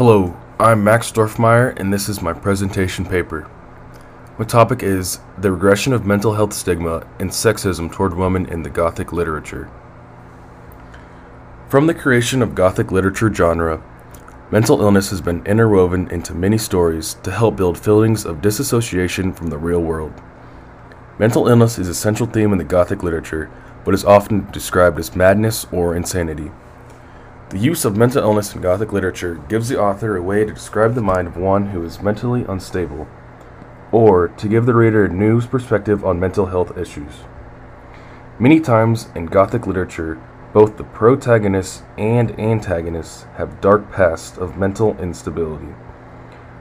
Hello, I'm Max Dorfmeyer, and this is my presentation paper. My topic is the regression of mental health stigma and sexism toward women in the Gothic literature. From the creation of Gothic literature genre, mental illness has been interwoven into many stories to help build feelings of disassociation from the real world. Mental illness is a central theme in the Gothic literature, but is often described as madness or insanity. The use of mental illness in Gothic literature gives the author a way to describe the mind of one who is mentally unstable, or to give the reader a new perspective on mental health issues. Many times in Gothic literature, both the protagonists and antagonists have dark pasts of mental instability,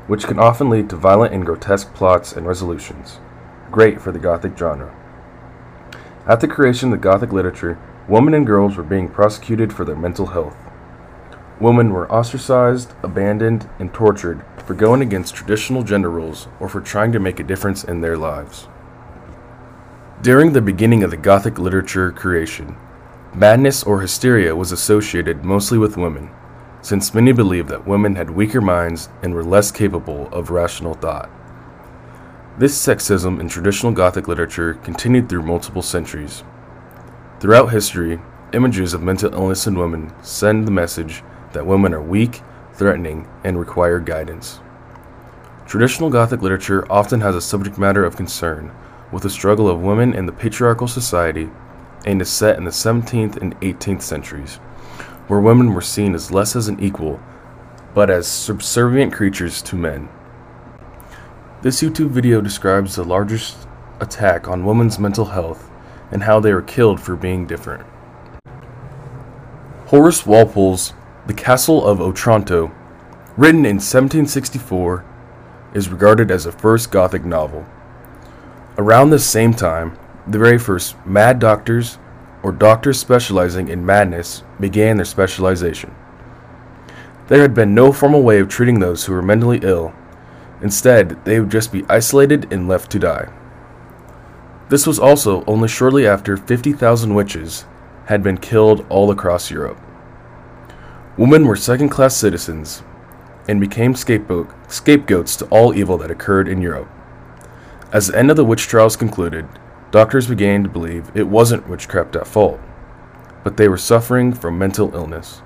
which can often lead to violent and grotesque plots and resolutions great for the Gothic genre. At the creation of the Gothic literature, women and girls were being prosecuted for their mental health. Women were ostracized, abandoned, and tortured for going against traditional gender roles or for trying to make a difference in their lives. During the beginning of the Gothic literature creation, madness or hysteria was associated mostly with women, since many believed that women had weaker minds and were less capable of rational thought. This sexism in traditional Gothic literature continued through multiple centuries. Throughout history, images of mental illness in women send the message that women are weak, threatening, and require guidance. Traditional Gothic literature often has a subject matter of concern with the struggle of women in the patriarchal society and is set in the 17th and 18th centuries, where women were seen as less as an equal, but as subservient creatures to men. This YouTube video describes the largest attack on women's mental health and how they were killed for being different. Horace Walpole's The Castle of Otranto, written in 1764, is regarded as the first Gothic novel. Around this same time, the very first mad doctors, or doctors specializing in madness, began their specialization. There had been no formal way of treating those who were mentally ill Instead, they would just be isolated and left to die. This was also only shortly after 50,000 witches had been killed all across Europe. Women were second class citizens and became scapegoat, scapegoats to all evil that occurred in Europe. As the end of the witch trials concluded, doctors began to believe it wasn't witchcraft at fault, but they were suffering from mental illness.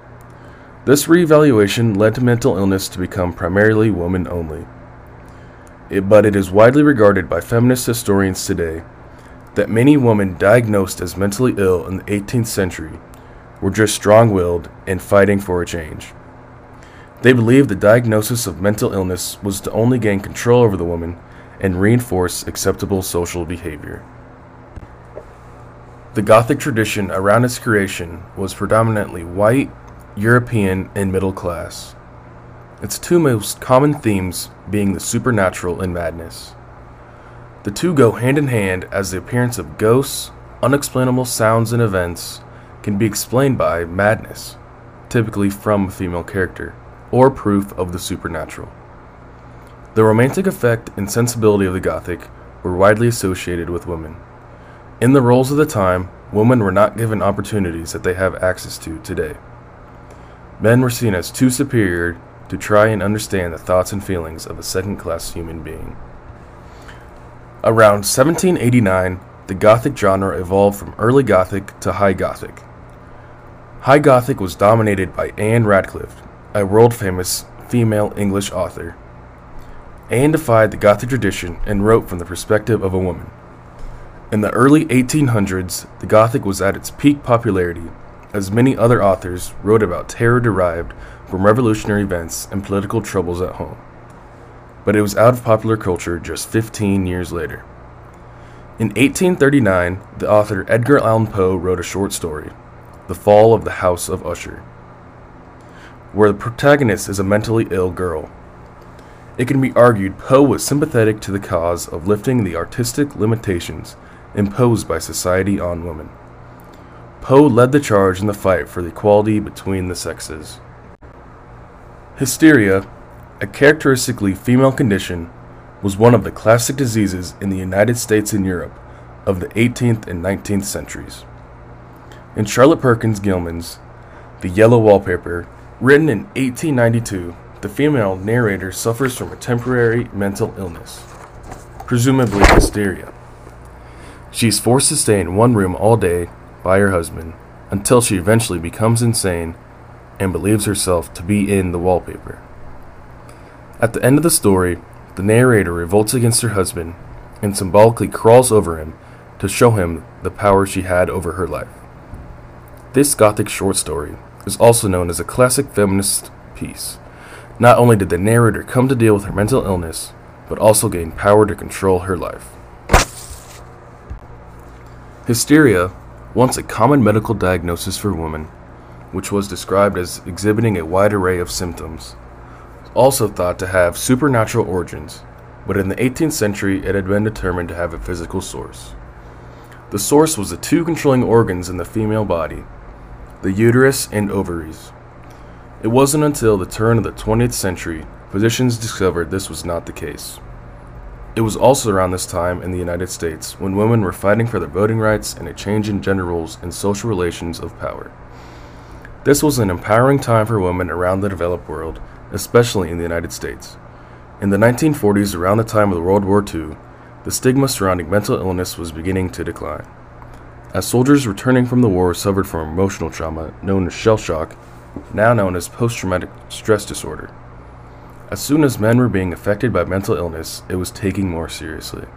This reevaluation led to mental illness to become primarily women only. It, but it is widely regarded by feminist historians today that many women diagnosed as mentally ill in the 18th century were just strong willed and fighting for a change. They believed the diagnosis of mental illness was to only gain control over the woman and reinforce acceptable social behavior. The Gothic tradition around its creation was predominantly white, European, and middle class its two most common themes being the supernatural and madness. The two go hand in hand as the appearance of ghosts, unexplainable sounds, and events can be explained by madness, typically from a female character, or proof of the supernatural. The romantic effect and sensibility of the Gothic were widely associated with women. In the roles of the time, women were not given opportunities that they have access to today. Men were seen as too superior to try and understand the thoughts and feelings of a second class human being. Around 1789, the Gothic genre evolved from early Gothic to High Gothic. High Gothic was dominated by Ann Radcliffe, a world famous female English author. Ann defied the Gothic tradition and wrote from the perspective of a woman. In the early 1800s, the Gothic was at its peak popularity, as many other authors wrote about terror derived from revolutionary events and political troubles at home. But it was out of popular culture just 15 years later. In 1839, the author Edgar Allan Poe wrote a short story, The Fall of the House of Usher, where the protagonist is a mentally ill girl. It can be argued Poe was sympathetic to the cause of lifting the artistic limitations imposed by society on women. Poe led the charge in the fight for the equality between the sexes. Hysteria, a characteristically female condition, was one of the classic diseases in the United States and Europe of the 18th and 19th centuries. In Charlotte Perkins Gilman's The Yellow Wallpaper, written in 1892, the female narrator suffers from a temporary mental illness, presumably hysteria. She is forced to stay in one room all day by her husband until she eventually becomes insane and believes herself to be in the wallpaper. At the end of the story, the narrator revolts against her husband and symbolically crawls over him to show him the power she had over her life. This gothic short story is also known as a classic feminist piece. Not only did the narrator come to deal with her mental illness, but also gain power to control her life. Hysteria, once a common medical diagnosis for women, which was described as exhibiting a wide array of symptoms, also thought to have supernatural origins, but in the 18th century it had been determined to have a physical source. The source was the two controlling organs in the female body, the uterus and ovaries. It wasn't until the turn of the 20th century physicians discovered this was not the case. It was also around this time in the United States when women were fighting for their voting rights and a change in gender roles and social relations of power. This was an empowering time for women around the developed world, especially in the United States. In the 1940s, around the time of World War II, the stigma surrounding mental illness was beginning to decline. As soldiers returning from the war suffered from emotional trauma known as shell shock, now known as post traumatic stress disorder. As soon as men were being affected by mental illness, it was taken more seriously.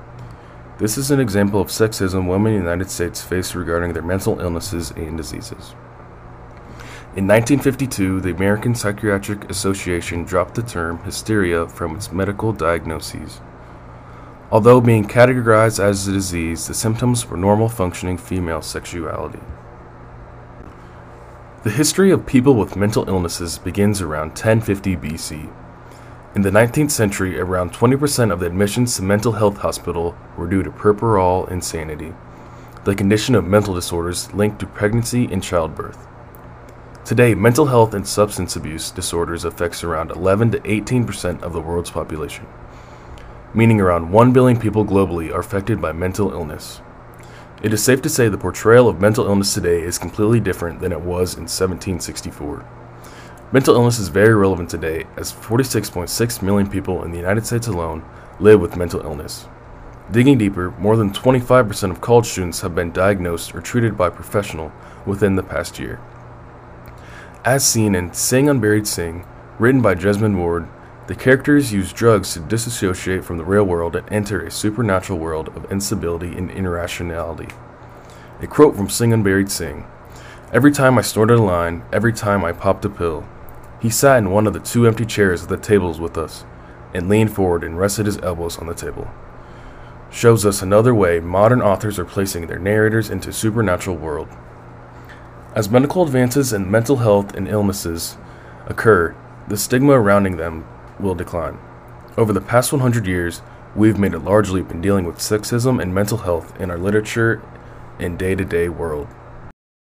This is an example of sexism women in the United States face regarding their mental illnesses and diseases. In 1952, the American Psychiatric Association dropped the term hysteria from its medical diagnoses. Although being categorized as a disease, the symptoms were normal functioning female sexuality. The history of people with mental illnesses begins around 1050 BC. In the 19th century, around 20% of the admissions to mental health hospital were due to puerperal insanity, the condition of mental disorders linked to pregnancy and childbirth. Today, mental health and substance abuse disorders affects around 11 to 18% of the world's population, meaning around 1 billion people globally are affected by mental illness. It is safe to say the portrayal of mental illness today is completely different than it was in 1764. Mental illness is very relevant today as 46.6 million people in the United States alone live with mental illness. Digging deeper, more than 25% of college students have been diagnosed or treated by a professional within the past year. As seen in Sing Unburied Sing, written by Jesmyn Ward, the characters use drugs to disassociate from the real world and enter a supernatural world of instability and irrationality. A quote from Sing Unburied Sing Every time I snorted a line, every time I popped a pill, he sat in one of the two empty chairs at the tables with us and leaned forward and rested his elbows on the table. Shows us another way modern authors are placing their narrators into supernatural world. As medical advances in mental health and illnesses occur, the stigma surrounding them will decline. Over the past 100 years, we've made a large leap in dealing with sexism and mental health in our literature and day to day world.